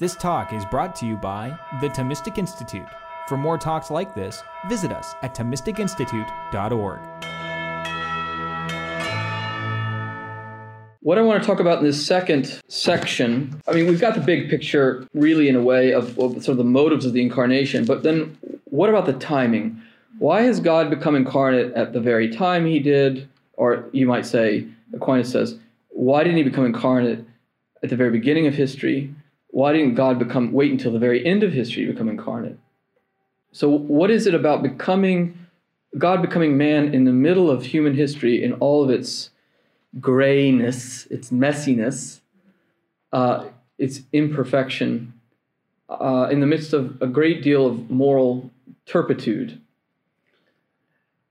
This talk is brought to you by the Thomistic Institute. For more talks like this, visit us at ThomisticInstitute.org. What I want to talk about in this second section, I mean, we've got the big picture really in a way of, of sort of the motives of the incarnation, but then what about the timing? Why has God become incarnate at the very time he did? Or you might say, Aquinas says, why didn't he become incarnate at the very beginning of history? Why didn't God become wait until the very end of history to become incarnate? So what is it about becoming God becoming man in the middle of human history in all of its grayness, its messiness, uh, its imperfection, uh, in the midst of a great deal of moral turpitude?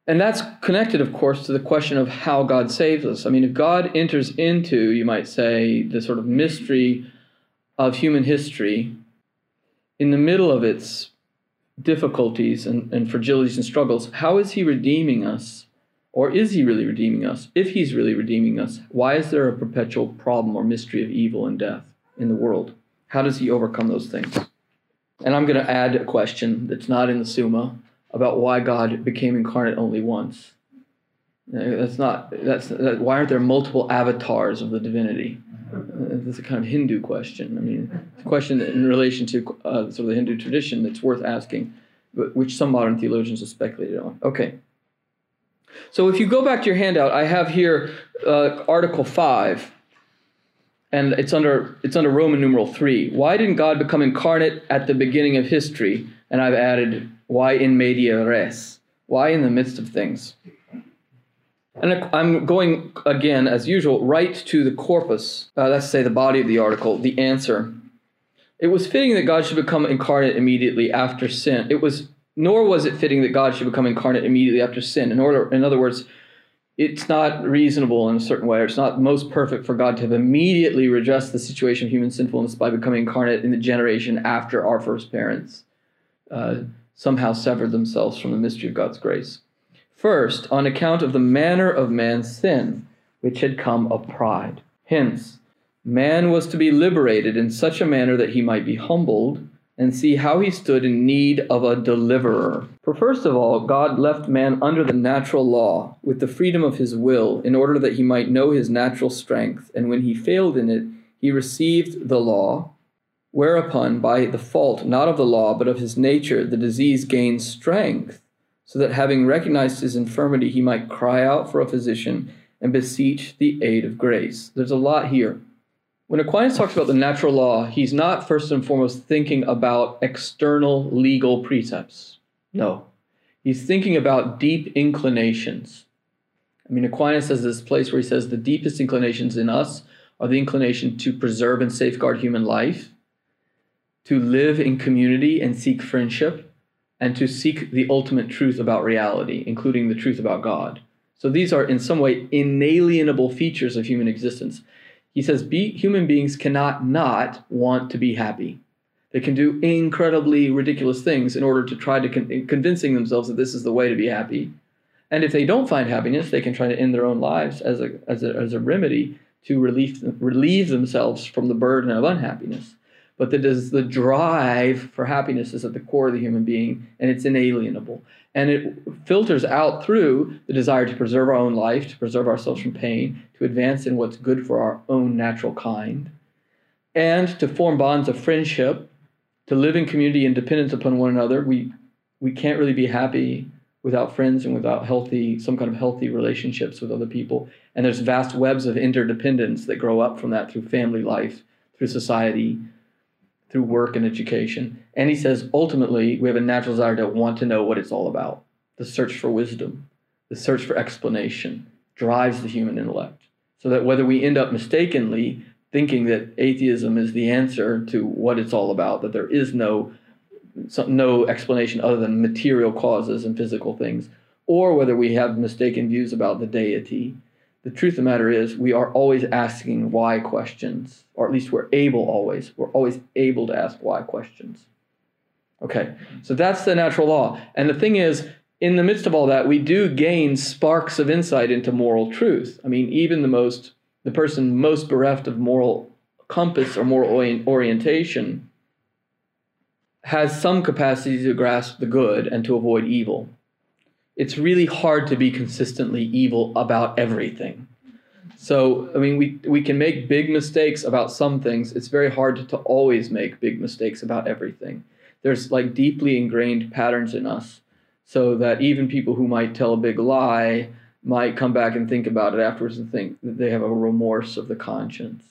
And that's connected, of course, to the question of how God saves us. I mean, if God enters into, you might say, the sort of mystery of human history in the middle of its difficulties and, and fragilities and struggles, how is he redeeming us? Or is he really redeeming us? If he's really redeeming us, why is there a perpetual problem or mystery of evil and death in the world? How does he overcome those things? And I'm going to add a question that's not in the Summa about why God became incarnate only once. That's not, that's, that, why aren't there multiple avatars of the divinity? That's a kind of Hindu question. I mean, it's a question in relation to uh, sort of the Hindu tradition that's worth asking, but which some modern theologians have speculated on. Okay. So if you go back to your handout, I have here uh, Article 5, and it's under, it's under Roman numeral 3. Why didn't God become incarnate at the beginning of history? And I've added, why in media res? Why in the midst of things? And I'm going again, as usual, right to the corpus, uh, let's say the body of the article, the answer. It was fitting that God should become incarnate immediately after sin. It was, nor was it fitting that God should become incarnate immediately after sin. In order, in other words, it's not reasonable in a certain way, or it's not most perfect for God to have immediately redressed the situation of human sinfulness by becoming incarnate in the generation after our first parents uh, somehow severed themselves from the mystery of God's grace. First, on account of the manner of man's sin, which had come of pride. Hence, man was to be liberated in such a manner that he might be humbled and see how he stood in need of a deliverer. For first of all, God left man under the natural law, with the freedom of his will, in order that he might know his natural strength, and when he failed in it, he received the law, whereupon, by the fault not of the law, but of his nature, the disease gained strength so that having recognized his infirmity, he might cry out for a physician and beseech the aid of grace. There's a lot here. When Aquinas talks about the natural law, he's not first and foremost thinking about external legal precepts. No. He's thinking about deep inclinations. I mean, Aquinas has this place where he says the deepest inclinations in us are the inclination to preserve and safeguard human life, to live in community and seek friendship, and to seek the ultimate truth about reality, including the truth about God. So these are, in some way, inalienable features of human existence. He says be, human beings cannot not want to be happy. They can do incredibly ridiculous things in order to try to con- convincing themselves that this is the way to be happy. And if they don't find happiness, they can try to end their own lives as a, as a, as a remedy to relieve, relieve themselves from the burden of unhappiness but that is the drive for happiness is at the core of the human being and it's inalienable. And it filters out through the desire to preserve our own life to preserve ourselves from pain to advance in what's good for our own natural kind and to form bonds of friendship to live in community and dependence upon one another. We we can't really be happy without friends and without healthy some kind of healthy relationships with other people. And there's vast webs of interdependence that grow up from that through family life through society through work and education. And he says ultimately we have a natural desire to want to know what it's all about. The search for wisdom, the search for explanation drives the human intellect. So that whether we end up mistakenly thinking that atheism is the answer to what it's all about, that there is no no explanation other than material causes and physical things, or whether we have mistaken views about the deity, the truth of the matter is we are always asking why questions, or at least we're able always, we're always able to ask why questions. Okay, so that's the natural law. And the thing is, in the midst of all that, we do gain sparks of insight into moral truth. I mean, even the most, the person most bereft of moral compass or moral orientation has some capacity to grasp the good and to avoid evil. It's really hard to be consistently evil about everything. So, I mean, we, we can make big mistakes about some things. It's very hard to, to always make big mistakes about everything. There's like deeply ingrained patterns in us so that even people who might tell a big lie might come back and think about it afterwards and think that they have a remorse of the conscience.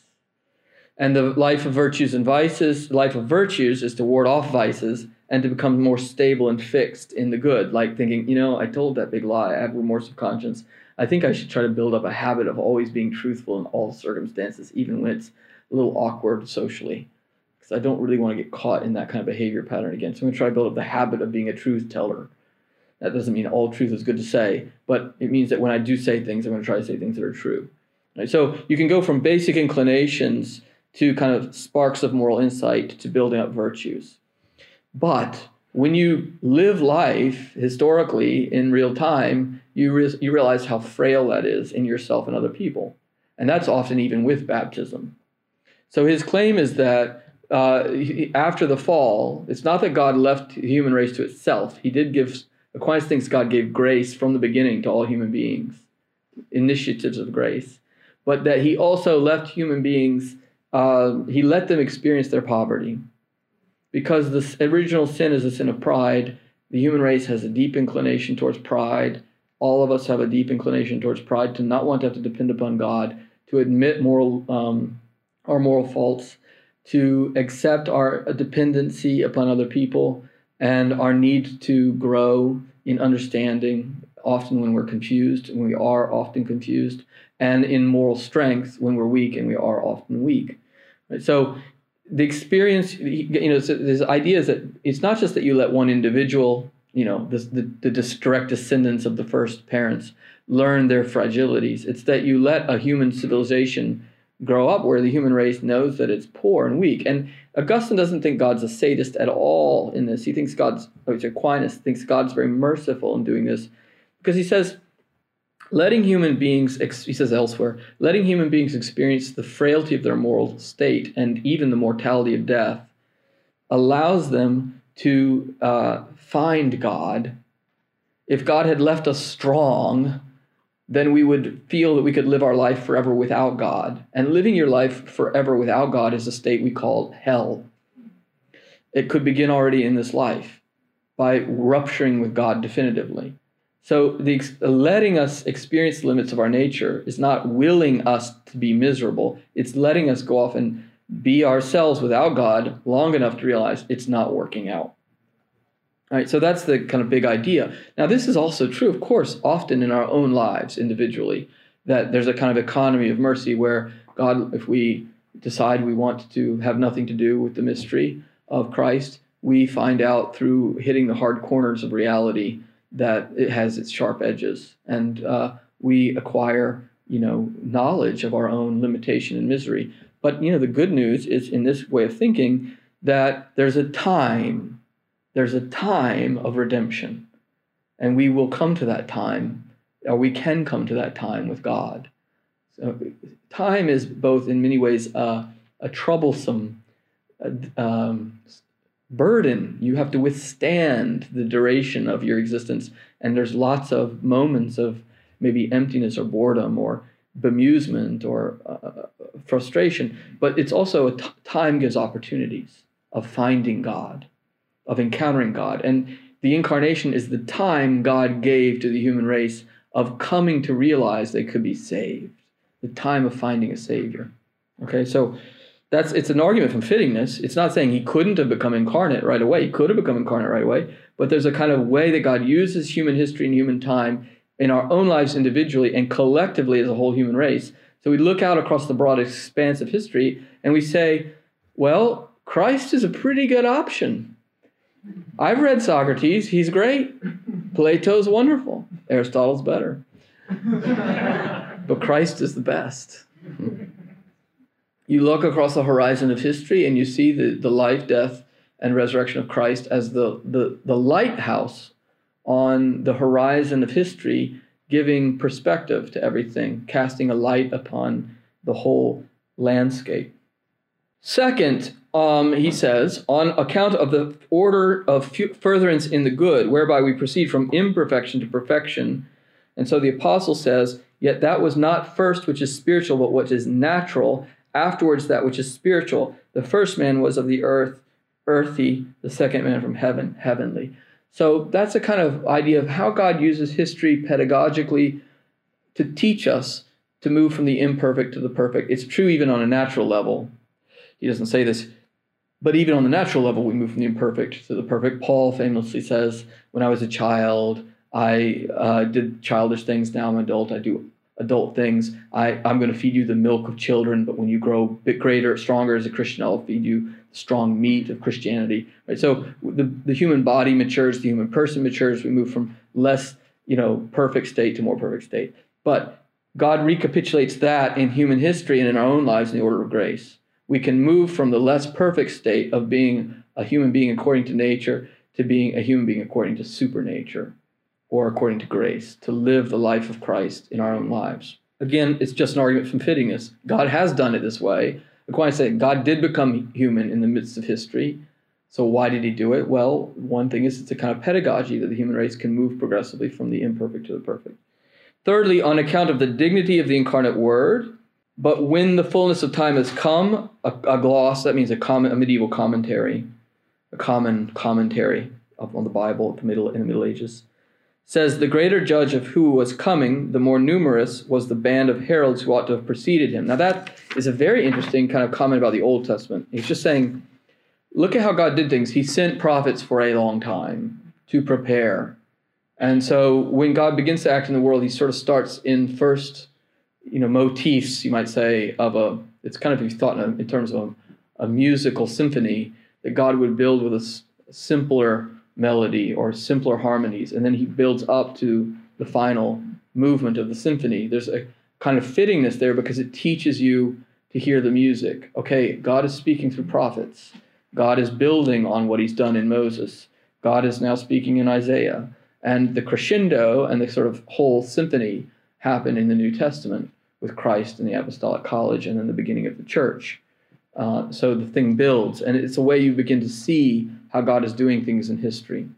And the life of virtues and vices, life of virtues is to ward off vices and to become more stable and fixed in the good, like thinking, you know, I told that big lie, I have remorse of conscience. I think I should try to build up a habit of always being truthful in all circumstances, even when it's a little awkward socially. Because I don't really want to get caught in that kind of behavior pattern again. So I'm going to try to build up the habit of being a truth teller. That doesn't mean all truth is good to say, but it means that when I do say things, I'm going to try to say things that are true. Right? So you can go from basic inclinations to kind of sparks of moral insight to building up virtues. But when you live life historically in real time, you, re- you realize how frail that is in yourself and other people. And that's often even with baptism. So his claim is that uh, after the fall, it's not that God left the human race to itself. He did give, Aquinas thinks God gave grace from the beginning to all human beings, initiatives of grace, but that he also left human beings, uh, he let them experience their poverty because the original sin is a sin of pride. The human race has a deep inclination towards pride. All of us have a deep inclination towards pride to not want to have to depend upon God, to admit moral um, our moral faults, to accept our dependency upon other people, and our need to grow in understanding. Often when we're confused, and we are often confused, and in moral strength when we're weak, and we are often weak. So the experience, you know, this idea is that it's not just that you let one individual, you know, the, the, the direct descendants of the first parents learn their fragilities. It's that you let a human civilization grow up where the human race knows that it's poor and weak. And Augustine doesn't think God's a sadist at all in this. He thinks God's, oh, Aquinas thinks God's very merciful in doing this because he says letting human beings, he says elsewhere, letting human beings experience the frailty of their moral state and even the mortality of death allows them to uh, find God. If God had left us strong, then we would feel that we could live our life forever without God. And living your life forever without God is a state we call hell. It could begin already in this life by rupturing with God definitively. So the letting us experience the limits of our nature is not willing us to be miserable. It's letting us go off and be ourselves without God long enough to realize it's not working out. All right, so that's the kind of big idea. Now, this is also true, of course, often in our own lives individually, that there's a kind of economy of mercy where God, if we decide we want to have nothing to do with the mystery of Christ, we find out through hitting the hard corners of reality that it has its sharp edges, and uh, we acquire you know knowledge of our own limitation and misery. But you know the good news is in this way of thinking that there's a time, there's a time of redemption, and we will come to that time, or we can come to that time with God. So time is both in many ways uh, a troublesome uh, um, burden. You have to withstand the duration of your existence. And there's lots of moments of maybe emptiness or boredom or bemusement or uh, uh frustration. But it's also a t- time gives opportunities of finding God, of encountering God. And the incarnation is the time God gave to the human race of coming to realize they could be saved, the time of finding a Savior. Okay, so that's it's an argument from fittingness. It's not saying he couldn't have become incarnate right away. He could have become incarnate right away, but there's a kind of way that God uses human history and human time in our own lives individually and collectively as a whole human race. So we look out across the broad expanse of history and we say, well, Christ is a pretty good option. I've read Socrates, he's great. Plato's wonderful. Aristotle's better. but Christ is the best you look across the horizon of history and you see the, the life, death, and resurrection of Christ as the, the, the lighthouse on the horizon of history, giving perspective to everything, casting a light upon the whole landscape. Second, um, he says, on account of the order of furtherance in the good, whereby we proceed from imperfection to perfection. And so the apostle says, Yet that was not first which is spiritual, but what is natural, afterwards that which is spiritual. The first man was of the earth, earthy, the second man from heaven, heavenly. So that's a kind of idea of how God uses history pedagogically to teach us to move from the imperfect to the perfect. It's true even on a natural level. He doesn't say this, but even on the natural level, we move from the imperfect to the perfect. Paul famously says, When I was a child, I uh, did childish things. Now I'm an adult. I do adult things. I, I'm going to feed you the milk of children, but when you grow a bit greater, stronger as a Christian, I'll feed you the strong meat of Christianity. Right? So the, the human body matures, the human person matures. We move from less, you know, perfect state to more perfect state. But God recapitulates that in human history and in our own lives in the order of grace. We can move from the less perfect state of being a human being according to nature to being a human being according to supernature or according to grace, to live the life of Christ in our own lives. Again, it's just an argument from fittingness. God has done it this way. Aquinas say God did become human in the midst of history. So why did he do it? Well, one thing is it's a kind of pedagogy that the human race can move progressively from the imperfect to the perfect. Thirdly, on account of the dignity of the incarnate word, but when the fullness of time has come, a, a gloss, that means a, a medieval commentary, a common commentary on the Bible in the Middle Ages, says the greater judge of who was coming, the more numerous was the band of heralds who ought to have preceded him. Now, that is a very interesting kind of comment about the Old Testament. He's just saying, look at how God did things. He sent prophets for a long time to prepare. And so when God begins to act in the world, he sort of starts in first, you know, motifs, you might say, of a, it's kind of, if you thought in, terms of a musical symphony, that God would build with a simpler melody or simpler harmonies, and then he builds up to the final movement of the symphony. There's a kind of fittingness there because it teaches you to hear the music. Okay, God is speaking through prophets. God is building on what he's done in Moses. God is now speaking in Isaiah. And the crescendo and the sort of whole symphony happen in the New Testament with Christ and the Apostolic College and then the beginning of the church. Uh, so the thing builds, and it's a way you begin to see how God is doing things in history.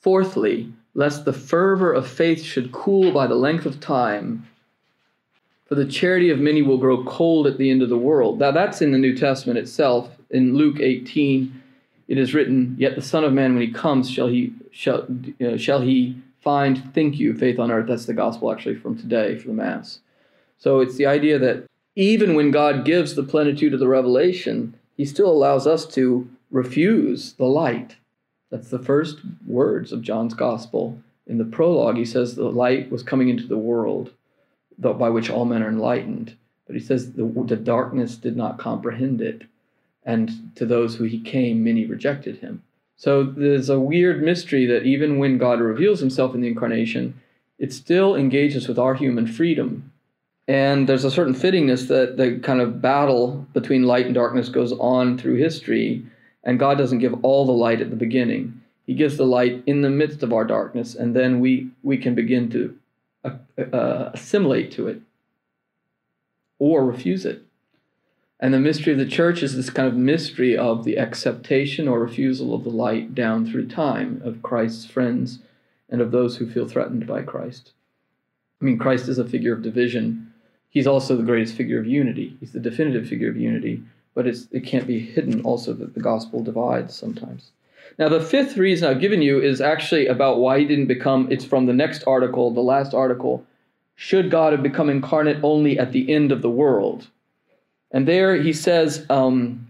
Fourthly, lest the fervor of faith should cool by the length of time, for the charity of many will grow cold at the end of the world. Now, that's in the New Testament itself. In Luke 18, it is written, Yet the Son of Man, when he comes, shall he, shall, uh, shall he find, think you, faith on earth. That's the gospel actually from today for the Mass. So it's the idea that even when God gives the plenitude of the revelation, he still allows us to refuse the light. That's the first words of John's gospel. In the prologue, he says the light was coming into the world by which all men are enlightened. But he says the, the darkness did not comprehend it. And to those who he came, many rejected him. So there's a weird mystery that even when God reveals himself in the incarnation, it still engages with our human freedom and there's a certain fittingness that the kind of battle between light and darkness goes on through history, and God doesn't give all the light at the beginning. He gives the light in the midst of our darkness, and then we, we can begin to uh, uh, assimilate to it or refuse it. And the mystery of the church is this kind of mystery of the acceptation or refusal of the light down through time of Christ's friends and of those who feel threatened by Christ. I mean, Christ is a figure of division he's also the greatest figure of unity. He's the definitive figure of unity, but it can't be hidden also that the gospel divides sometimes. Now, the fifth reason I've given you is actually about why he didn't become, it's from the next article, the last article. Should God have become incarnate only at the end of the world? And there he says, um,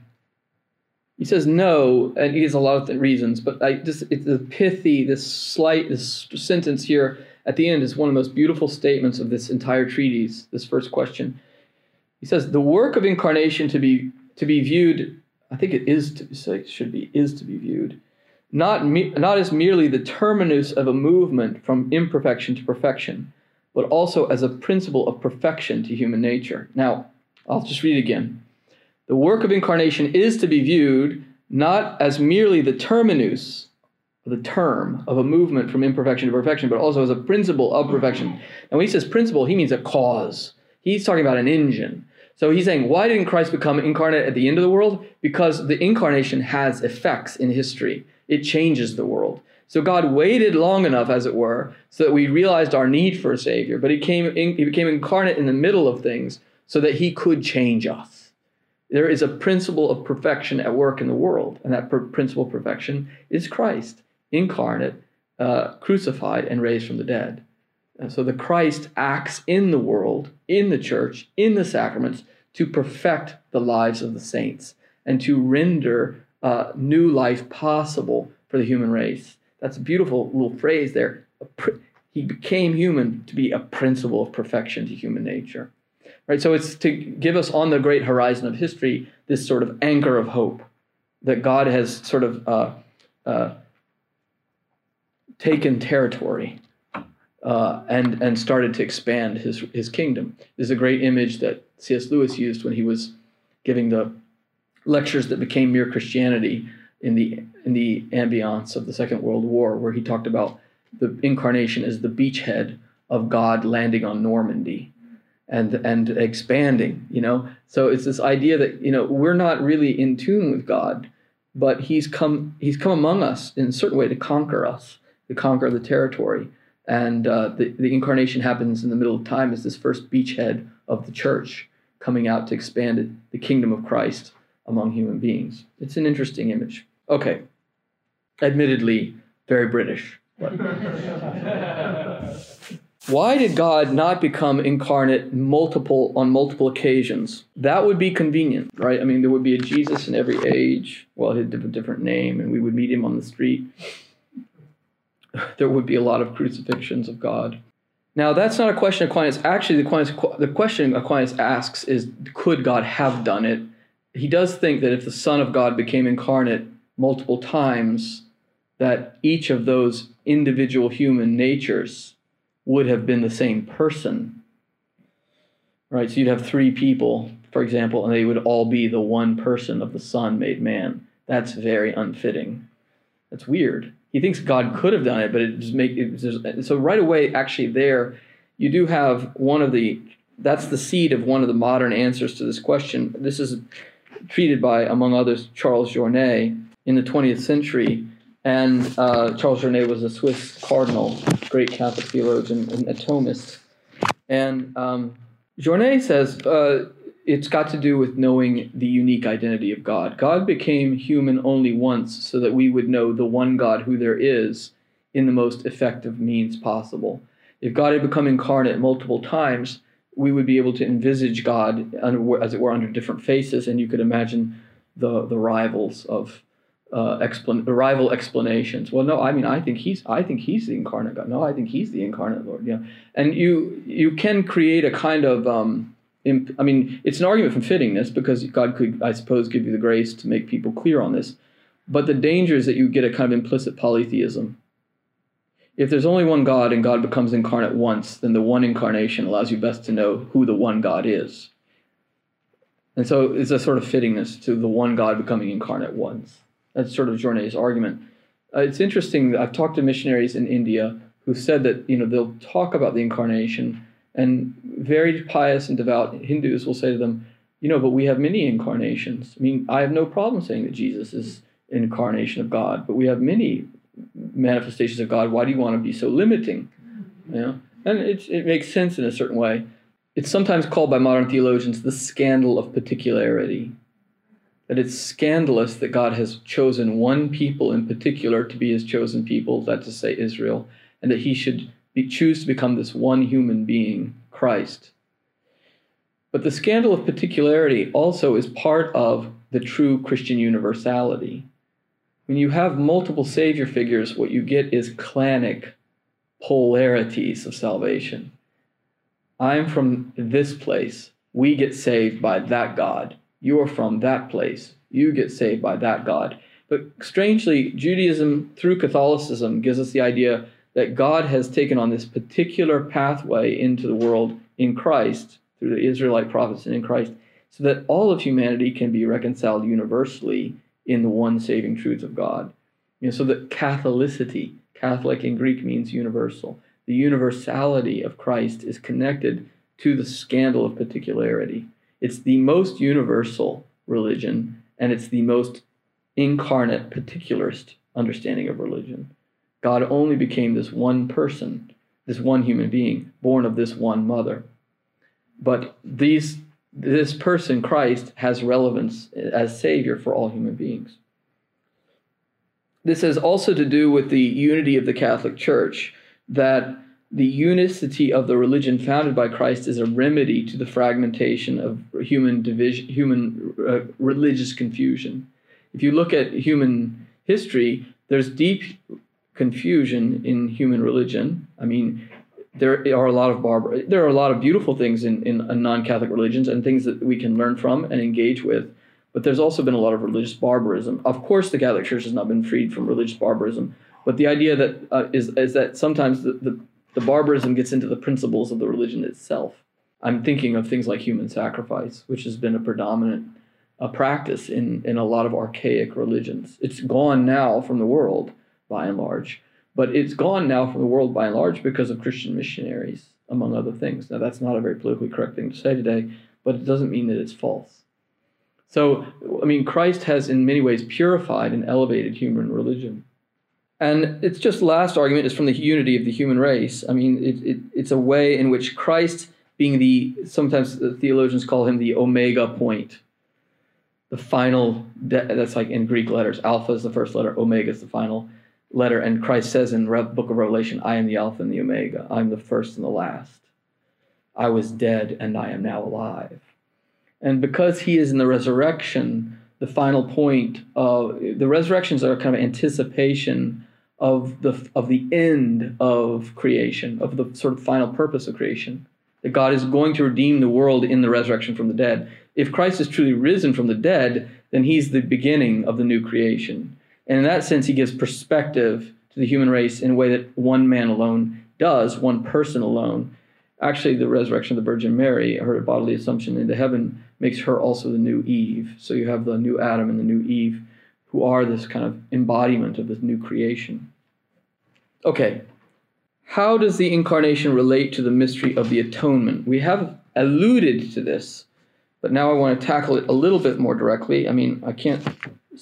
he says no, and he has a lot of reasons, but I just it's the pithy, this slight this sentence here at the end is one of the most beautiful statements of this entire treatise, this first question. He says, The work of incarnation to be to be viewed, I think it is to say should be, is to be viewed, not, me, not as merely the terminus of a movement from imperfection to perfection, but also as a principle of perfection to human nature. Now, I'll just read again. The work of incarnation is to be viewed not as merely the terminus the term of a movement from imperfection to perfection, but also as a principle of perfection. And when he says principle, he means a cause. He's talking about an engine. So he's saying, why didn't Christ become incarnate at the end of the world? Because the incarnation has effects in history. It changes the world. So God waited long enough, as it were, so that we realized our need for a Savior. But he came, in, he became incarnate in the middle of things, so that he could change us. There is a principle of perfection at work in the world, and that principle of perfection is Christ, incarnate, uh, crucified, and raised from the dead. And so the Christ acts in the world, in the church, in the sacraments to perfect the lives of the saints and to render uh, new life possible for the human race. That's a beautiful little phrase there. He became human to be a principle of perfection to human nature. Right? So it's to give us on the great horizon of history this sort of anchor of hope that God has sort of uh, uh, taken territory uh, and and started to expand his his kingdom. This is a great image that C.S. Lewis used when he was giving the lectures that became mere Christianity in the in the ambiance of the Second World War, where he talked about the incarnation as the beachhead of God landing on Normandy and and expanding. You know, so it's this idea that you know we're not really in tune with God, but He's come He's come among us in a certain way to conquer us, to conquer the territory and uh, the, the incarnation happens in the middle of time as this first beachhead of the church coming out to expand the kingdom of Christ among human beings. It's an interesting image. Okay, admittedly, very British. Why did God not become incarnate multiple on multiple occasions? That would be convenient, right? I mean, there would be a Jesus in every age. Well, he'd have a different name, and we would meet him on the street there would be a lot of crucifixions of God. Now, that's not a question Aquinas. Actually, the, Aquinas, the question Aquinas asks is could God have done it? He does think that if the Son of God became incarnate multiple times, that each of those individual human natures would have been the same person. Right? So you'd have three people, for example, and they would all be the one person of the Son made man. That's very unfitting. That's weird he thinks God could have done it, but it just make it so right away. Actually, there you do have one of the that's the seed of one of the modern answers to this question. This is treated by, among others, Charles Journet in the 20th century. And uh, Charles Journet was a Swiss cardinal, great Catholic theologian and a Thomist. And um, Journet says uh, it's got to do with knowing the unique identity of God. God became human only once so that we would know the one God who there is in the most effective means possible. If God had become incarnate multiple times, we would be able to envisage God, as it were, under different faces, and you could imagine the the rivals of uh, explan- rival explanations. Well, no, I mean, I think he's I think he's the incarnate God. No, I think he's the incarnate Lord. Yeah, and you you can create a kind of um, I mean, it's an argument from fittingness because God could, I suppose, give you the grace to make people clear on this. But the danger is that you get a kind of implicit polytheism. If there's only one God and God becomes incarnate once, then the one incarnation allows you best to know who the one God is. And so it's a sort of fittingness to the one God becoming incarnate once. That's sort of Journet's argument. Uh, it's interesting. I've talked to missionaries in India who said that you know they'll talk about the incarnation and very pious and devout Hindus will say to them, you know, but we have many incarnations. I mean, I have no problem saying that Jesus is an incarnation of God, but we have many manifestations of God. Why do you want to be so limiting? You know? And it, it makes sense in a certain way. It's sometimes called by modern theologians the scandal of particularity. That it's scandalous that God has chosen one people in particular to be his chosen people, that's to say Israel, and that he should be, choose to become this one human being, Christ. But the scandal of particularity also is part of the true Christian universality. When you have multiple Savior figures, what you get is clanic polarities of salvation. I'm from this place. We get saved by that God. You're from that place. You get saved by that God. But strangely, Judaism through Catholicism gives us the idea that God has taken on this particular pathway into the world in Christ through the Israelite prophets and in Christ, so that all of humanity can be reconciled universally in the one saving truths of God. You know, so that Catholicity, Catholic in Greek means universal. The universality of Christ is connected to the scandal of particularity. It's the most universal religion, and it's the most incarnate, particularist understanding of religion. God only became this one person, this one human being, born of this one mother. But these, this person, Christ, has relevance as Savior for all human beings. This has also to do with the unity of the Catholic Church, that the unicity of the religion founded by Christ is a remedy to the fragmentation of human division, human uh, religious confusion. If you look at human history, there's deep confusion in human religion. I mean, there are a lot of barbar. There are a lot of beautiful things in, in non-Catholic religions and things that we can learn from and engage with. But there's also been a lot of religious barbarism. Of course, the Catholic Church has not been freed from religious barbarism. But the idea that uh, is is that sometimes the, the, the barbarism gets into the principles of the religion itself. I'm thinking of things like human sacrifice, which has been a predominant uh, practice in, in a lot of archaic religions. It's gone now from the world, by and large, but it's gone now from the world by and large because of Christian missionaries, among other things. Now, that's not a very politically correct thing to say today, but it doesn't mean that it's false. So, I mean, Christ has in many ways purified and elevated human religion. And it's just last argument is from the unity of the human race. I mean, it, it, it's a way in which Christ, being the, sometimes the theologians call him the omega point, the final, that's like in Greek letters. Alpha is the first letter, omega is the final letter. And Christ says in the book of Revelation, I am the Alpha and the Omega. I'm the first and the last. I was dead and I am now alive. And because he is in the resurrection, the final point of the resurrections are kind of anticipation of the of the end of creation, of the sort of final purpose of creation. That God is going to redeem the world in the resurrection from the dead. If Christ is truly risen from the dead, then he's the beginning of the new creation. And in that sense, he gives perspective to the human race in a way that one man alone does, one person alone. Actually, the resurrection of the Virgin Mary, her bodily assumption into heaven, makes her also the new Eve. So you have the new Adam and the new Eve who are this kind of embodiment of this new creation. Okay, how does the incarnation relate to the mystery of the atonement? We have alluded to this, but now I want to tackle it a little bit more directly. I mean, I can't.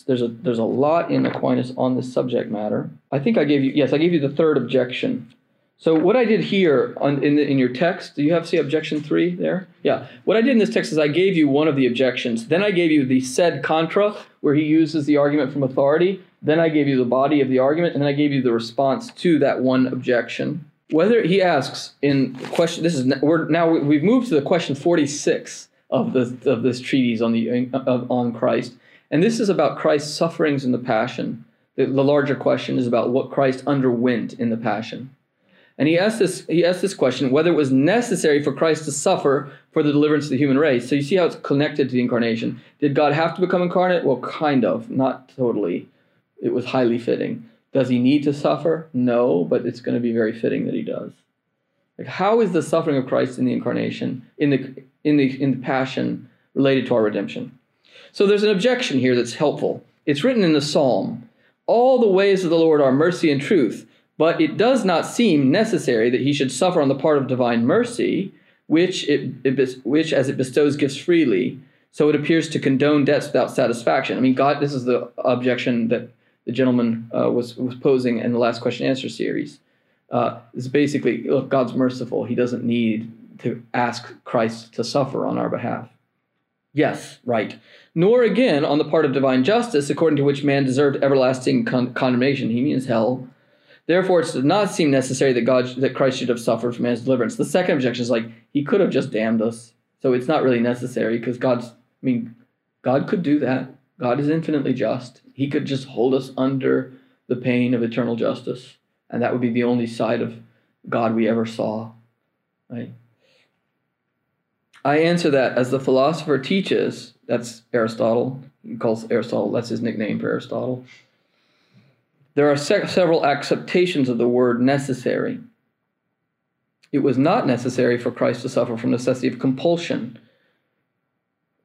There's a there's a lot in Aquinas on this subject matter. I think I gave you yes, I gave you the third objection so what I did here on, in, the, in your text, do you have see objection three there? Yeah. What I did in this text is I gave you one of the objections. Then I gave you the sed contra, where he uses the argument from authority. Then I gave you the body of the argument, and then I gave you the response to that one objection. Whether he asks in question, this is we're now we've moved to the question forty six of the of this treatise on the uh, on Christ, and this is about Christ's sufferings in the Passion. The, the larger question is about what Christ underwent in the Passion. And he asked this he asked this question whether it was necessary for Christ to suffer for the deliverance of the human race. So you see how it's connected to the incarnation. Did God have to become incarnate? Well, kind of, not totally. It was highly fitting. Does he need to suffer? No, but it's going to be very fitting that he does. Like how is the suffering of Christ in the incarnation, in the in the in the passion related to our redemption? So there's an objection here that's helpful. It's written in the Psalm. All the ways of the Lord are mercy and truth but it does not seem necessary that he should suffer on the part of divine mercy, which, it, it, which as it bestows gifts freely, so it appears to condone debts without satisfaction. I mean, God, this is the objection that the gentleman uh, was, was posing in the last question answer series. Uh, basically, look, God's merciful. He doesn't need to ask Christ to suffer on our behalf. Yes, right. Nor again on the part of divine justice, according to which man deserved everlasting con- condemnation. He means hell Therefore, it does not seem necessary that God that Christ should have suffered for man's deliverance. The second objection is like he could have just damned us, so it's not really necessary because God's. I mean, God could do that. God is infinitely just. He could just hold us under the pain of eternal justice, and that would be the only side of God we ever saw. Right. I answer that as the philosopher teaches. That's Aristotle. He calls Aristotle. That's his nickname for Aristotle. There are se- several acceptations of the word necessary. It was not necessary for Christ to suffer from necessity of compulsion,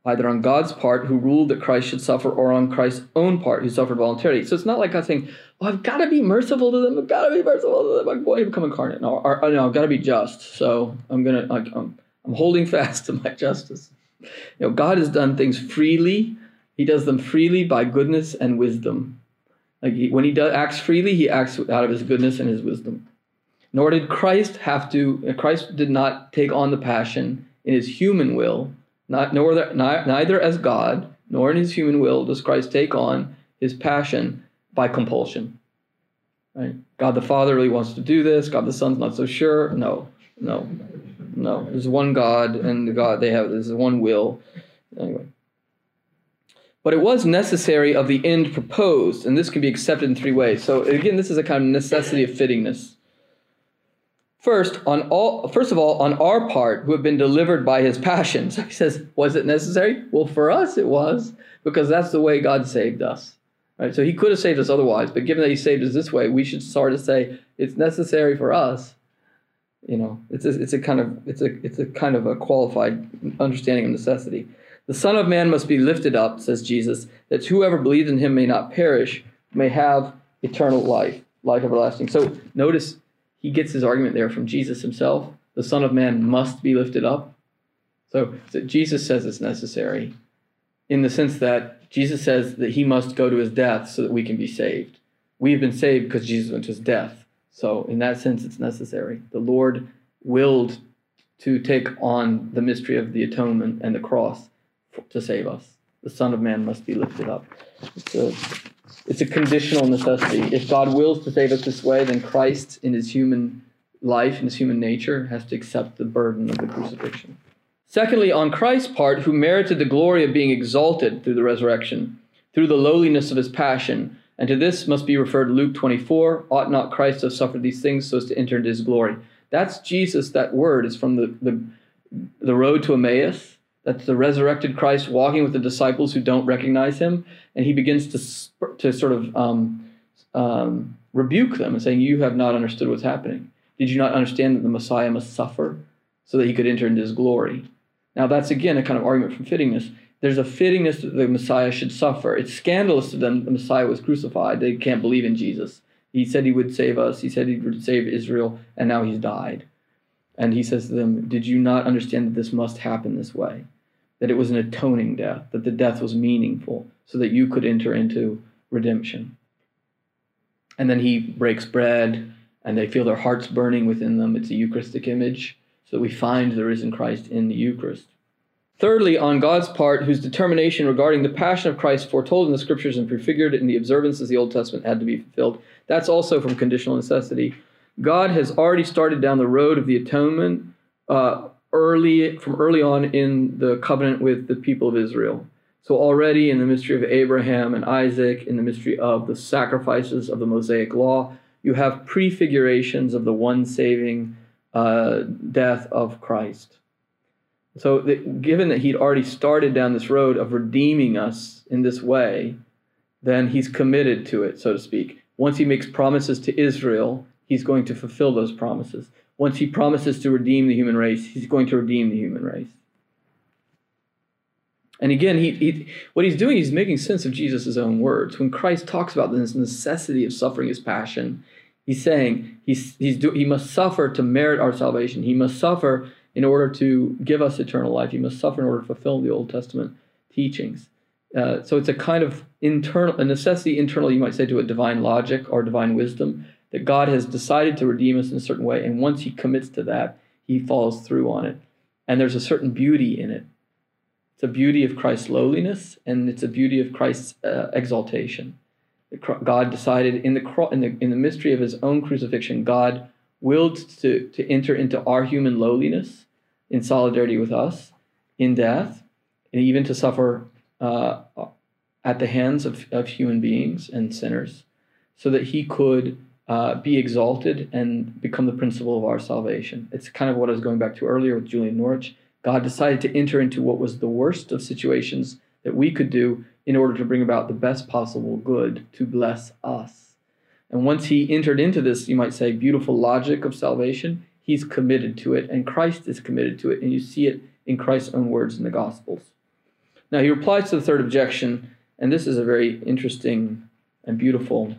either on God's part, who ruled that Christ should suffer, or on Christ's own part, who suffered voluntarily. So it's not like God saying, "Oh, I've got to be merciful to them. I've got to be merciful to them. I'm going to become incarnate. No, or, or, no I've got to be just. So I'm gonna I'm, I'm holding fast to my justice." You know, God has done things freely. He does them freely by goodness and wisdom. Like he, when he does, acts freely, he acts out of his goodness and his wisdom. Nor did Christ have to. Christ did not take on the passion in his human will. Not nor neither as God nor in his human will does Christ take on his passion by compulsion. Right? God the Father really wants to do this. God the Son's not so sure. No, no, no. There's one God, and the God they have. There's one will. Anyway. But it was necessary of the end proposed, and this can be accepted in three ways. So again, this is a kind of necessity of fittingness. First, on all first of all, on our part, who have been delivered by his passion. So He says, was it necessary? Well, for us it was, because that's the way God saved us. Right? So he could have saved us otherwise, but given that he saved us this way, we should sort of say it's necessary for us. You know, it's a, it's a kind of it's a it's a kind of a qualified understanding of necessity. The Son of Man must be lifted up, says Jesus, that whoever believes in him may not perish, may have eternal life, life everlasting. So notice he gets his argument there from Jesus himself. The Son of Man must be lifted up. So, so Jesus says it's necessary in the sense that Jesus says that he must go to his death so that we can be saved. We've been saved because Jesus went to his death. So, in that sense, it's necessary. The Lord willed to take on the mystery of the atonement and the cross to save us. The Son of Man must be lifted up. It's a, it's a conditional necessity. If God wills to save us this way, then Christ, in his human life, in his human nature, has to accept the burden of the crucifixion. Secondly, on Christ's part, who merited the glory of being exalted through the resurrection, through the lowliness of his passion, and to this must be referred Luke 24, ought not Christ to have suffered these things so as to enter into his glory? That's Jesus, that word is from the, the, the road to Emmaus. That's the resurrected Christ walking with the disciples who don't recognize him, and he begins to, to sort of um, um, rebuke them and saying, You have not understood what's happening. Did you not understand that the Messiah must suffer so that he could enter into his glory? Now, that's again a kind of argument from fittingness. There's a fittingness that the Messiah should suffer. It's scandalous to them the Messiah was crucified. They can't believe in Jesus. He said he would save us, he said he would save Israel, and now he's died. And he says to them, Did you not understand that this must happen this way? That it was an atoning death, that the death was meaningful, so that you could enter into redemption. And then he breaks bread, and they feel their hearts burning within them. It's a Eucharistic image. So that we find the risen Christ in the Eucharist. Thirdly, on God's part, whose determination regarding the passion of Christ foretold in the scriptures and prefigured in the observances of the Old Testament had to be fulfilled. That's also from conditional necessity. God has already started down the road of the atonement uh, early from early on in the covenant with the people of Israel. So already in the mystery of Abraham and Isaac, in the mystery of the sacrifices of the Mosaic law, you have prefigurations of the one saving uh, death of Christ. So, that, given that he'd already started down this road of redeeming us in this way, then he's committed to it, so to speak. Once he makes promises to Israel, he's going to fulfill those promises. Once he promises to redeem the human race, he's going to redeem the human race. And again, he, he, what he's doing, he's making sense of Jesus' own words. When Christ talks about this necessity of suffering his passion, He's saying he's, he's do, he must suffer to merit our salvation. He must suffer in order to give us eternal life. He must suffer in order to fulfill the Old Testament teachings. Uh, so it's a kind of internal, a necessity internal, you might say, to a divine logic or divine wisdom that God has decided to redeem us in a certain way. And once he commits to that, he follows through on it. And there's a certain beauty in it. It's a beauty of Christ's lowliness and it's a beauty of Christ's uh, exaltation. God decided in the, in the in the mystery of His own crucifixion, God willed to to enter into our human lowliness in solidarity with us in death, and even to suffer uh, at the hands of, of human beings and sinners, so that He could uh, be exalted and become the principle of our salvation. It's kind of what I was going back to earlier with Julian Norwich. God decided to enter into what was the worst of situations that we could do in order to bring about the best possible good to bless us. And once he entered into this, you might say, beautiful logic of salvation, he's committed to it, and Christ is committed to it, and you see it in Christ's own words in the Gospels. Now, he replies to the third objection, and this is a very interesting and beautiful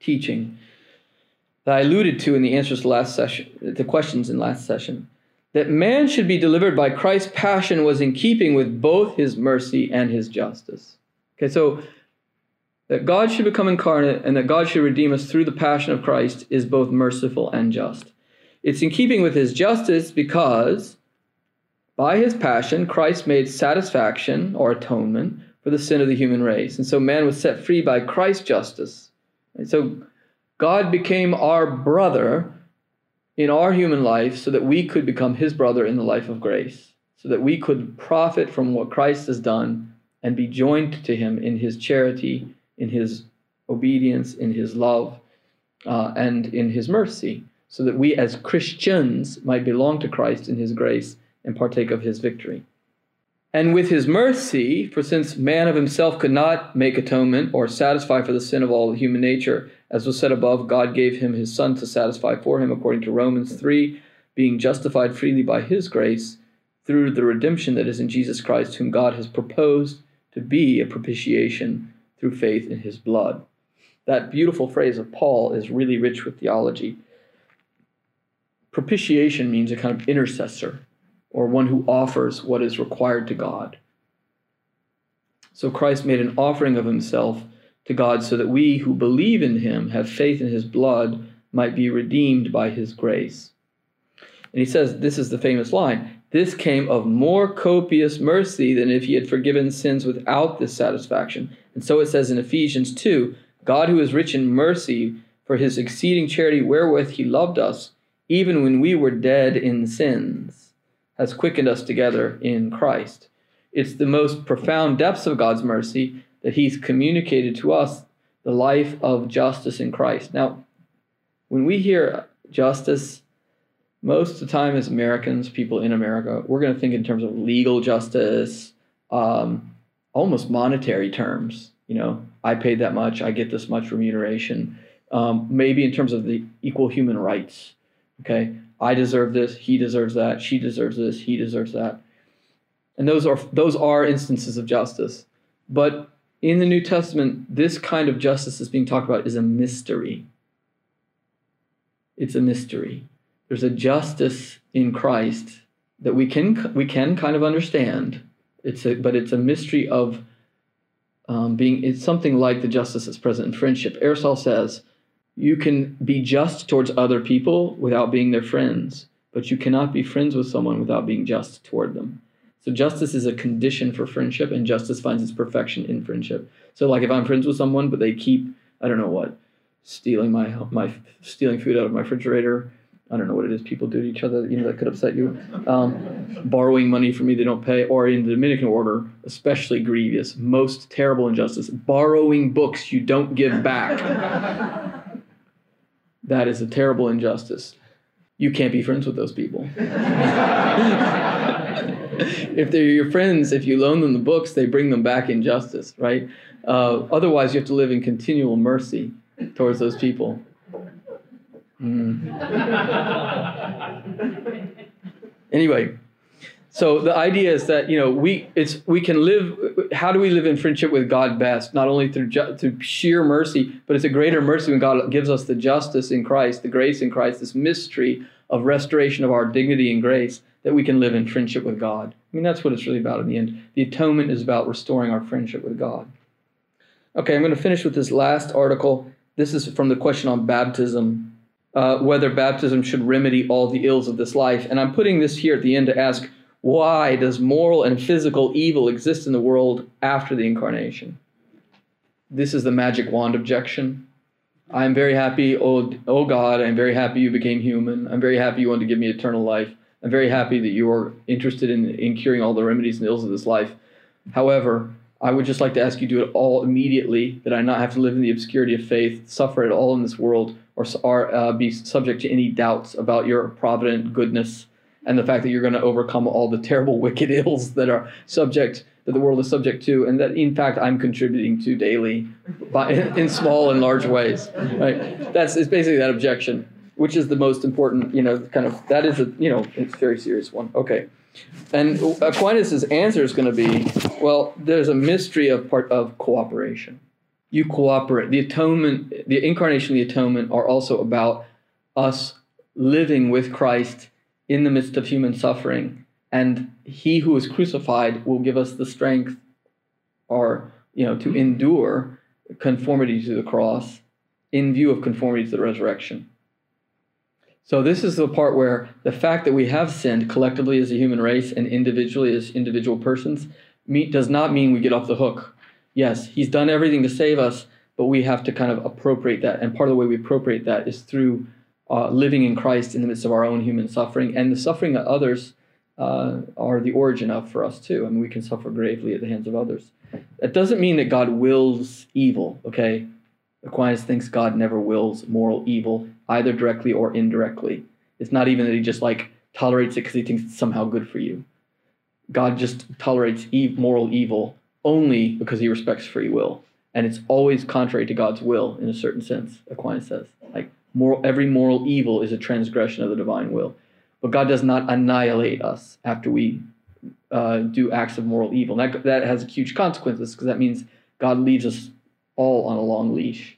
teaching that I alluded to in the answers to last session, the questions in last session. that man should be delivered by Christ's passion was in keeping with both his mercy and his justice. Okay, so that God should become incarnate and that God should redeem us through the passion of Christ is both merciful and just. It's in keeping with his justice because by his passion, Christ made satisfaction or atonement for the sin of the human race. And so man was set free by Christ's justice. And so God became our brother in our human life so that we could become his brother in the life of grace, so that we could profit from what Christ has done and be joined to him in his charity, in his obedience, in his love, uh, and in his mercy, so that we as Christians might belong to Christ in his grace and partake of his victory. And with his mercy, for since man of himself could not make atonement or satisfy for the sin of all human nature, as was said above, God gave him his Son to satisfy for him, according to Romans 3, being justified freely by his grace through the redemption that is in Jesus Christ, whom God has proposed to be a propitiation through faith in his blood. That beautiful phrase of Paul is really rich with theology. Propitiation means a kind of intercessor or one who offers what is required to God. So Christ made an offering of himself to God so that we who believe in him, have faith in his blood, might be redeemed by his grace. And he says, this is the famous line this came of more copious mercy than if he had forgiven sins without this satisfaction. And so it says in Ephesians 2 God, who is rich in mercy, for his exceeding charity wherewith he loved us, even when we were dead in sins, has quickened us together in Christ. It's the most profound depths of God's mercy that he's communicated to us the life of justice in Christ. Now, when we hear justice, most of the time as Americans, people in America, we're going to think in terms of legal justice, um, almost monetary terms. You know, I paid that much, I get this much remuneration. Um, maybe in terms of the equal human rights. Okay, I deserve this, he deserves that, she deserves this, he deserves that. And those are those are instances of justice. But in the New Testament, this kind of justice that's being talked about is a mystery. It's a mystery. There's a justice in Christ that we can we can kind of understand. It's a, but it's a mystery of um, being. It's something like the justice that's present in friendship. Aristotle says you can be just towards other people without being their friends, but you cannot be friends with someone without being just toward them. So justice is a condition for friendship, and justice finds its perfection in friendship. So, like if I'm friends with someone, but they keep I don't know what stealing my my stealing food out of my refrigerator. I don't know what it is people do to each other. You know that could upset you. Um, borrowing money from me they don't pay, or in the Dominican order, especially grievous, most terrible injustice: borrowing books you don't give back. that is a terrible injustice. You can't be friends with those people. if they're your friends, if you loan them the books, they bring them back in justice, right? Uh, otherwise, you have to live in continual mercy towards those people. Mm. anyway, so the idea is that you know we it's we can live. How do we live in friendship with God best? Not only through ju- through sheer mercy, but it's a greater mercy when God gives us the justice in Christ, the grace in Christ, this mystery of restoration of our dignity and grace that we can live in friendship with God. I mean, that's what it's really about in the end. The atonement is about restoring our friendship with God. Okay, I'm going to finish with this last article. This is from the question on baptism, uh, whether baptism should remedy all the ills of this life. And I'm putting this here at the end to ask why does moral and physical evil exist in the world after the incarnation? This is the magic wand objection. I'm very happy, oh, oh God, I'm very happy you became human. I'm very happy you want to give me eternal life. I'm very happy that you are interested in, in curing all the remedies and ills of this life. However, I would just like to ask you to do it all immediately, that I not have to live in the obscurity of faith, suffer at all in this world, or, uh, be subject to any doubts about your provident goodness and the fact that you're going to overcome all the terrible, wicked ills that are subject that the world is subject to, and that in fact I'm contributing to daily, by, in small and large ways. Right? That's it's basically that objection which is the most important, you know, kind of, that is a, you know, it's a very serious one. Okay. And Aquinas' answer is going to be, well, there's a mystery of part of cooperation. You cooperate. The atonement, the incarnation, the atonement are also about us living with Christ in the midst of human suffering. And he who is crucified will give us the strength or you know to endure conformity to the cross in view of conformity to the resurrection. So this is the part where the fact that we have sinned collectively as a human race and individually as individual persons meet, does not mean we get off the hook. Yes, he's done everything to save us, but we have to kind of appropriate that. And part of the way we appropriate that is through uh, living in Christ in the midst of our own human suffering and the suffering that others uh, are the origin of for us too. I mean, we can suffer gravely at the hands of others. That doesn't mean that God wills evil, okay? Aquinas thinks God never wills moral evil, either directly or indirectly. It's not even that he just like tolerates it because he thinks it's somehow good for you. God just tolerates moral evil only because he respects free will. And it's always contrary to God's will in a certain sense, Aquinas says. Like moral, every moral evil is a transgression of the divine will. But God does not annihilate us after we uh, do acts of moral evil. That, that has huge consequences because that means God leaves us all on a long leash.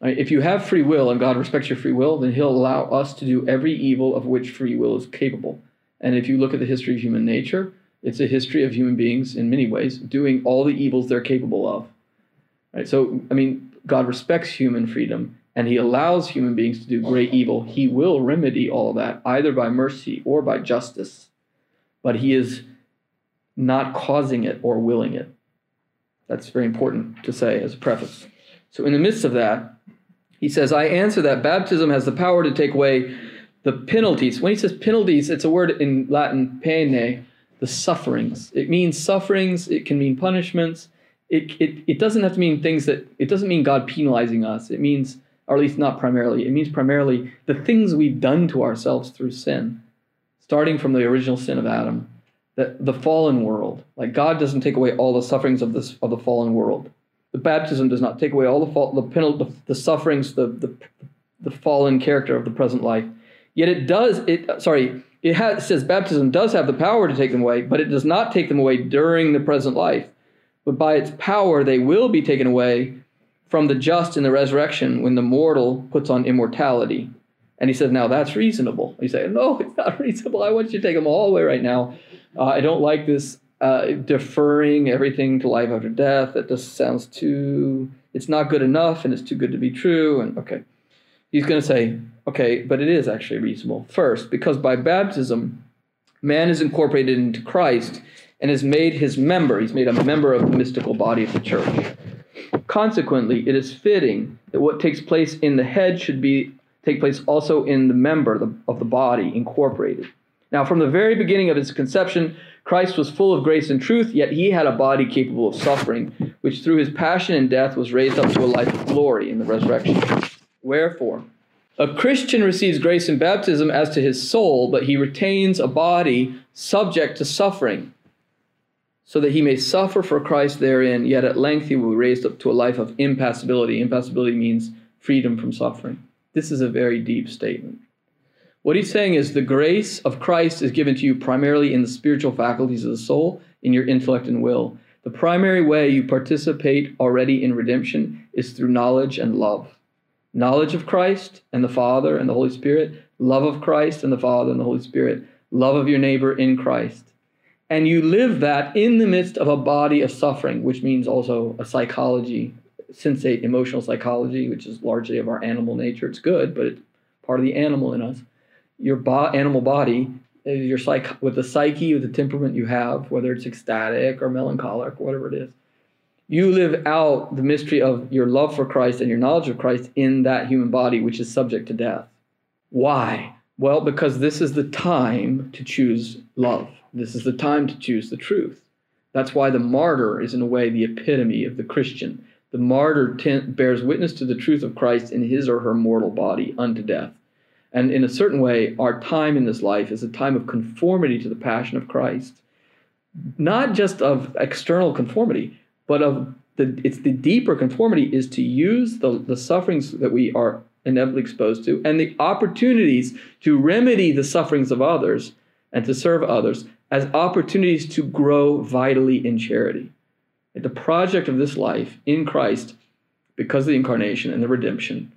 Right? If you have free will and God respects your free will, then He'll allow us to do every evil of which free will is capable. And if you look at the history of human nature, it's a history of human beings in many ways doing all the evils they're capable of. Right? So, I mean, God respects human freedom and he allows human beings to do great evil. He will remedy all that either by mercy or by justice, but he is not causing it or willing it. That's very important to say as a preface. So, in the midst of that, he says, I answer that baptism has the power to take away the penalties. When he says penalties, it's a word in Latin, poenae, the sufferings. It means sufferings, it can mean punishments. It, it, it doesn't have to mean things that, it doesn't mean God penalizing us. It means, or at least not primarily, it means primarily the things we've done to ourselves through sin, starting from the original sin of Adam the, the fallen world. Like God doesn't take away all the sufferings of this of the fallen world. The baptism does not take away all the fault, the penalty, the, sufferings, the, the the fallen character of the present life. Yet it does. It sorry. It, has, it says baptism does have the power to take them away, but it does not take them away during the present life. But by its power, they will be taken away from the just in the resurrection when the mortal puts on immortality. And he said, Now that's reasonable. He say, No, it's not reasonable. I want you to take them all away right now. Uh, I don't like this uh, deferring everything to life after death. That just sounds too, it's not good enough and it's too good to be true. And okay. He's going to say, okay, but it is actually reasonable. First, because by baptism, man is incorporated into Christ and is made his member. He's made a member of the mystical body of the church. Consequently, it is fitting that what takes place in the head should be take place also in the member of the body incorporated. Now, from the very beginning of his conception, Christ was full of grace and truth, yet he had a body capable of suffering, which through his passion and death was raised up to a life of glory in the resurrection. Wherefore, a Christian receives grace in baptism as to his soul, but he retains a body subject to suffering, so that he may suffer for Christ therein, yet at length he will be raised up to a life of impassibility. Impassibility means freedom from suffering. This is a very deep statement. What he's saying is the grace of Christ is given to you primarily in the spiritual faculties of the soul, in your intellect and will. The primary way you participate already in redemption is through knowledge and love. Knowledge of Christ and the Father and the Holy Spirit, love of Christ and the Father and the Holy Spirit, love of your neighbor in Christ. And you live that in the midst of a body of suffering, which means also a psychology, sensate emotional psychology, which is largely of our animal nature. It's good, but it's part of the animal in us your bo- animal body, uh, your psych with the psyche, with the temperament you have, whether it's ecstatic or melancholic whatever it is. You live out the mystery of your love for Christ and your knowledge of Christ in that human body, which is subject to death. Why? Well, because this is the time to choose love. This is the time to choose the truth. That's why the martyr is, in a way, the epitome of the Christian. The martyr bears witness to the truth of Christ in his or her mortal body unto death. And in a certain way, our time in this life is a time of conformity to the passion of Christ. Not just of external conformity, but of the it's the deeper conformity is to use the, the sufferings that we are inevitably exposed to and the opportunities to remedy the sufferings of others and to serve others as opportunities to grow vitally in charity. The project of this life in Christ, because of the incarnation and the redemption,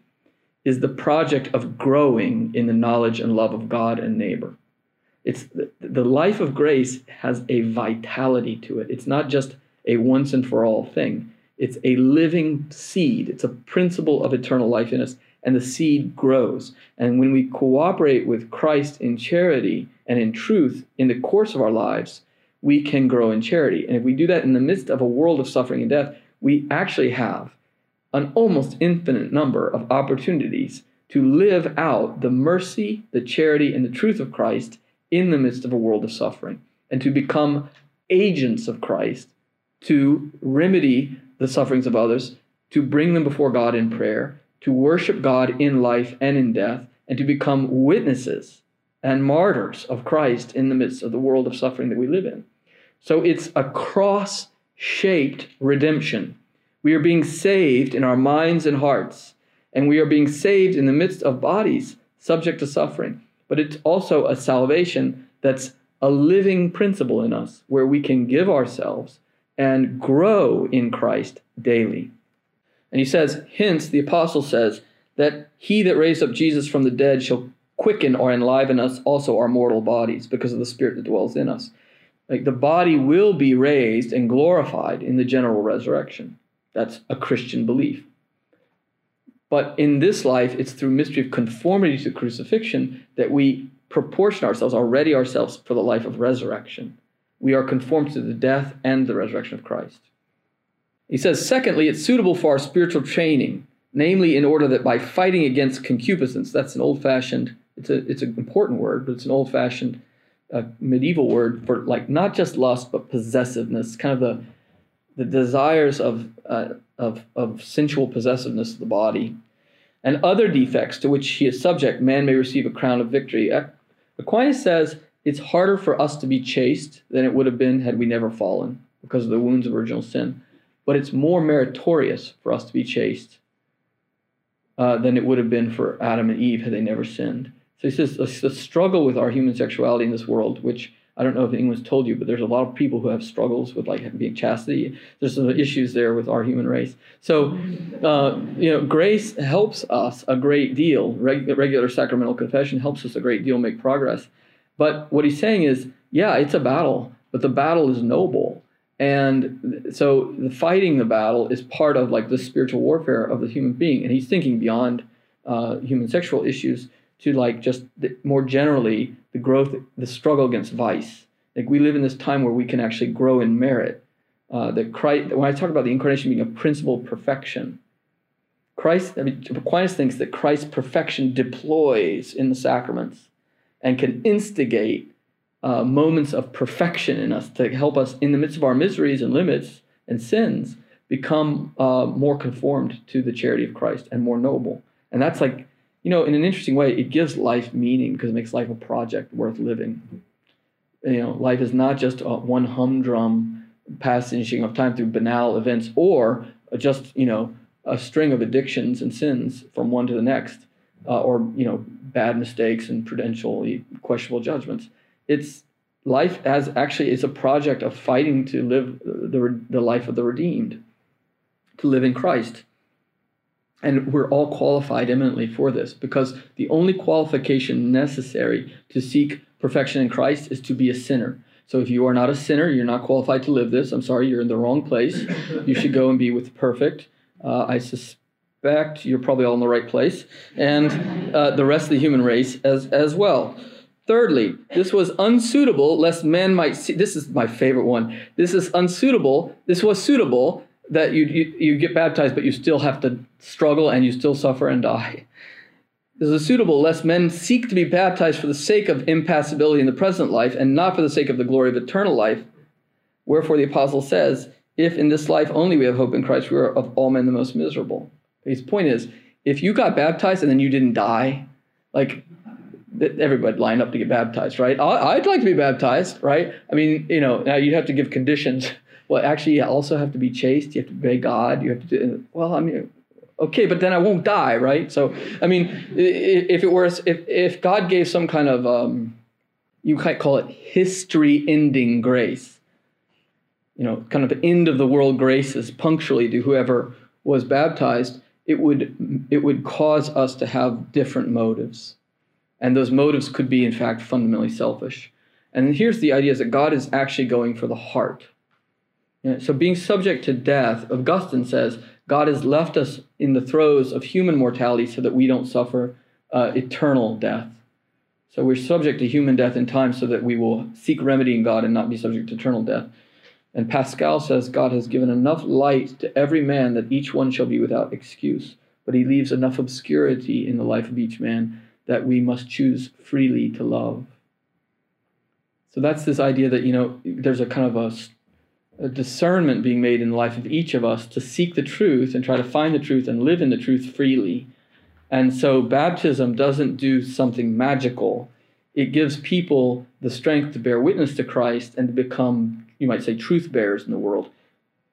is the project of growing in the knowledge and love of God and neighbor. It's the, life of grace has a vitality to it. It's not just a once and for all thing. It's a living seed. It's a principle of eternal life in us, and the seed grows. And when we cooperate with Christ in charity and in truth in the course of our lives, we can grow in charity. And if we do that in the midst of a world of suffering and death, we actually have an almost infinite number of opportunities to live out the mercy, the charity, and the truth of Christ in the midst of a world of suffering, and to become agents of Christ to remedy the sufferings of others, to bring them before God in prayer, to worship God in life and in death, and to become witnesses and martyrs of Christ in the midst of the world of suffering that we live in. So it's a cross shaped redemption. We are being saved in our minds and hearts, and we are being saved in the midst of bodies subject to suffering. But it's also a salvation that's a living principle in us where we can give ourselves and grow in Christ daily. And he says, hence, the apostle says, that he that raised up Jesus from the dead shall quicken or enliven us also our mortal bodies because of the spirit that dwells in us. Like the body will be raised and glorified in the general resurrection. That's a Christian belief. But in this life, it's through mystery of conformity to crucifixion that we proportion ourselves, already ourselves for the life of resurrection. We are conformed to the death and the resurrection of Christ. He says, secondly, it's suitable for our spiritual training, namely in order that by fighting against concupiscence, that's an old fashioned, it's, a, it's an important word, but it's an old fashioned uh, medieval word for like not just lust, but possessiveness, kind of the the desires of, uh, of, of sensual possessiveness of the body, and other defects to which he is subject, man may receive a crown of victory. Aquinas says it's harder for us to be chaste than it would have been had we never fallen because of the wounds of original sin. But it's more meritorious for us to be chaste uh, than it would have been for Adam and Eve had they never sinned. So he says the, the struggle with our human sexuality in this world, which I don't know if anyone's told you, but there's a lot of people who have struggles with like being chastity. There's some issues there with our human race. So, uh, you know, grace helps us a great deal. Reg- regular sacramental confession helps us a great deal make progress. But what he's saying is, yeah, it's a battle, but the battle is noble. And so the fighting the battle is part of like the spiritual warfare of the human being. And he's thinking beyond uh, human sexual issues to like just the, more generally the growth, the struggle against vice. Like we live in this time where we can actually grow in merit. Uh, that Christ, when I talk about the incarnation being a principle perfection, Christ, I mean, Aquinas thinks that Christ's perfection deploys in the sacraments and can instigate uh, moments of perfection in us to help us in the midst of our miseries and limits and sins become uh, more conformed to the charity of Christ and more noble. And that's like you know, in an interesting way, it gives life meaning because it makes life a project worth living. You know, life is not just a one humdrum passing of time through banal events or just, you know, a string of addictions and sins from one to the next, uh, or, you know, bad mistakes and prudentially questionable judgments. It's life as actually is a project of fighting to live the, the life of the redeemed, to live in Christ. And we're all qualified eminently for this because the only qualification necessary to seek perfection in Christ is to be a sinner. So if you are not a sinner, you're not qualified to live this. I'm sorry, you're in the wrong place. You should go and be with the perfect. Uh, I suspect you're probably all in the right place, and uh, the rest of the human race as as well. Thirdly, this was unsuitable lest men might see. This is my favorite one. This is unsuitable. This was suitable that you, you, you get baptized, but you still have to struggle and you still suffer and die. This is suitable lest men seek to be baptized for the sake of impassibility in the present life and not for the sake of the glory of eternal life. Wherefore the apostle says, If in this life only we have hope in Christ, we are of all men the most miserable. His point is, if you got baptized and then you didn't die, like everybody lined up to get baptized, right? I'd like to be baptized, right? I mean, you know, now you'd have to give conditions well, actually, you also have to be chaste. You have to obey God. You have to do, well, I mean, okay, but then I won't die, right? So, I mean, if it were, if, if God gave some kind of, um, you might call it history ending grace, you know, kind of end of the world graces punctually to whoever was baptized, it would it would cause us to have different motives, and those motives could be in fact fundamentally selfish. And here's the idea: is that God is actually going for the heart. So being subject to death, Augustine says God has left us in the throes of human mortality so that we don't suffer uh, eternal death. So we're subject to human death in time so that we will seek remedy in God and not be subject to eternal death. And Pascal says God has given enough light to every man that each one shall be without excuse, but he leaves enough obscurity in the life of each man that we must choose freely to love. So that's this idea that, you know, there's a kind of a discernment being made in the life of each of us to seek the truth and try to find the truth and live in the truth freely and so baptism doesn't do something magical. It gives people the strength to bear witness to Christ and to become, you might say, truth bearers in the world.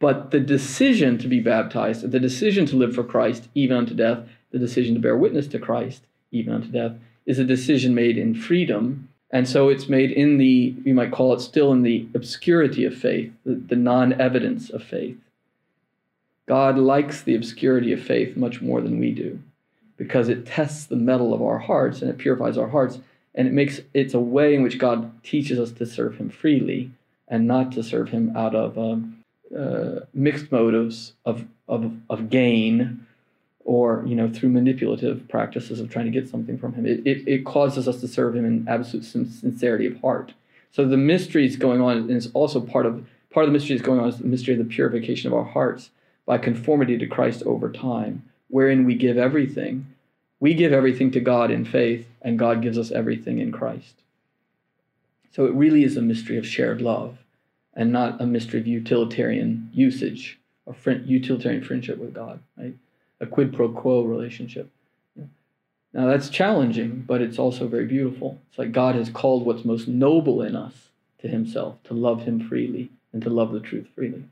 But the decision to be baptized, the decision to live for Christ even unto death, the decision to bear witness to Christ even unto death, is a decision made in freedom. And so it's made in the, you might call it still in the obscurity of faith, the, the non evidence of faith. God likes the obscurity of faith much more than we do because it tests the mettle of our hearts and it purifies our hearts and it makes it's a way in which God teaches us to serve Him freely and not to serve Him out of um, uh, mixed motives of, of of gain or you know through manipulative practices of trying to get something from Him. It it, it causes us to serve Him in absolute sincerity of heart. So the mystery is going on, and it's also part of part of the mystery is going on is the mystery of the purification of our hearts by conformity to Christ over time wherein we give everything. We give everything to God in faith, and God gives us everything in Christ. So it really is a mystery of shared love and not a mystery of utilitarian usage or utilitarian friendship with God, right? A quid pro quo relationship. Now that's challenging, but it's also very beautiful. It's like God has called what's most noble in us to himself, to love him freely and to love the truth freely.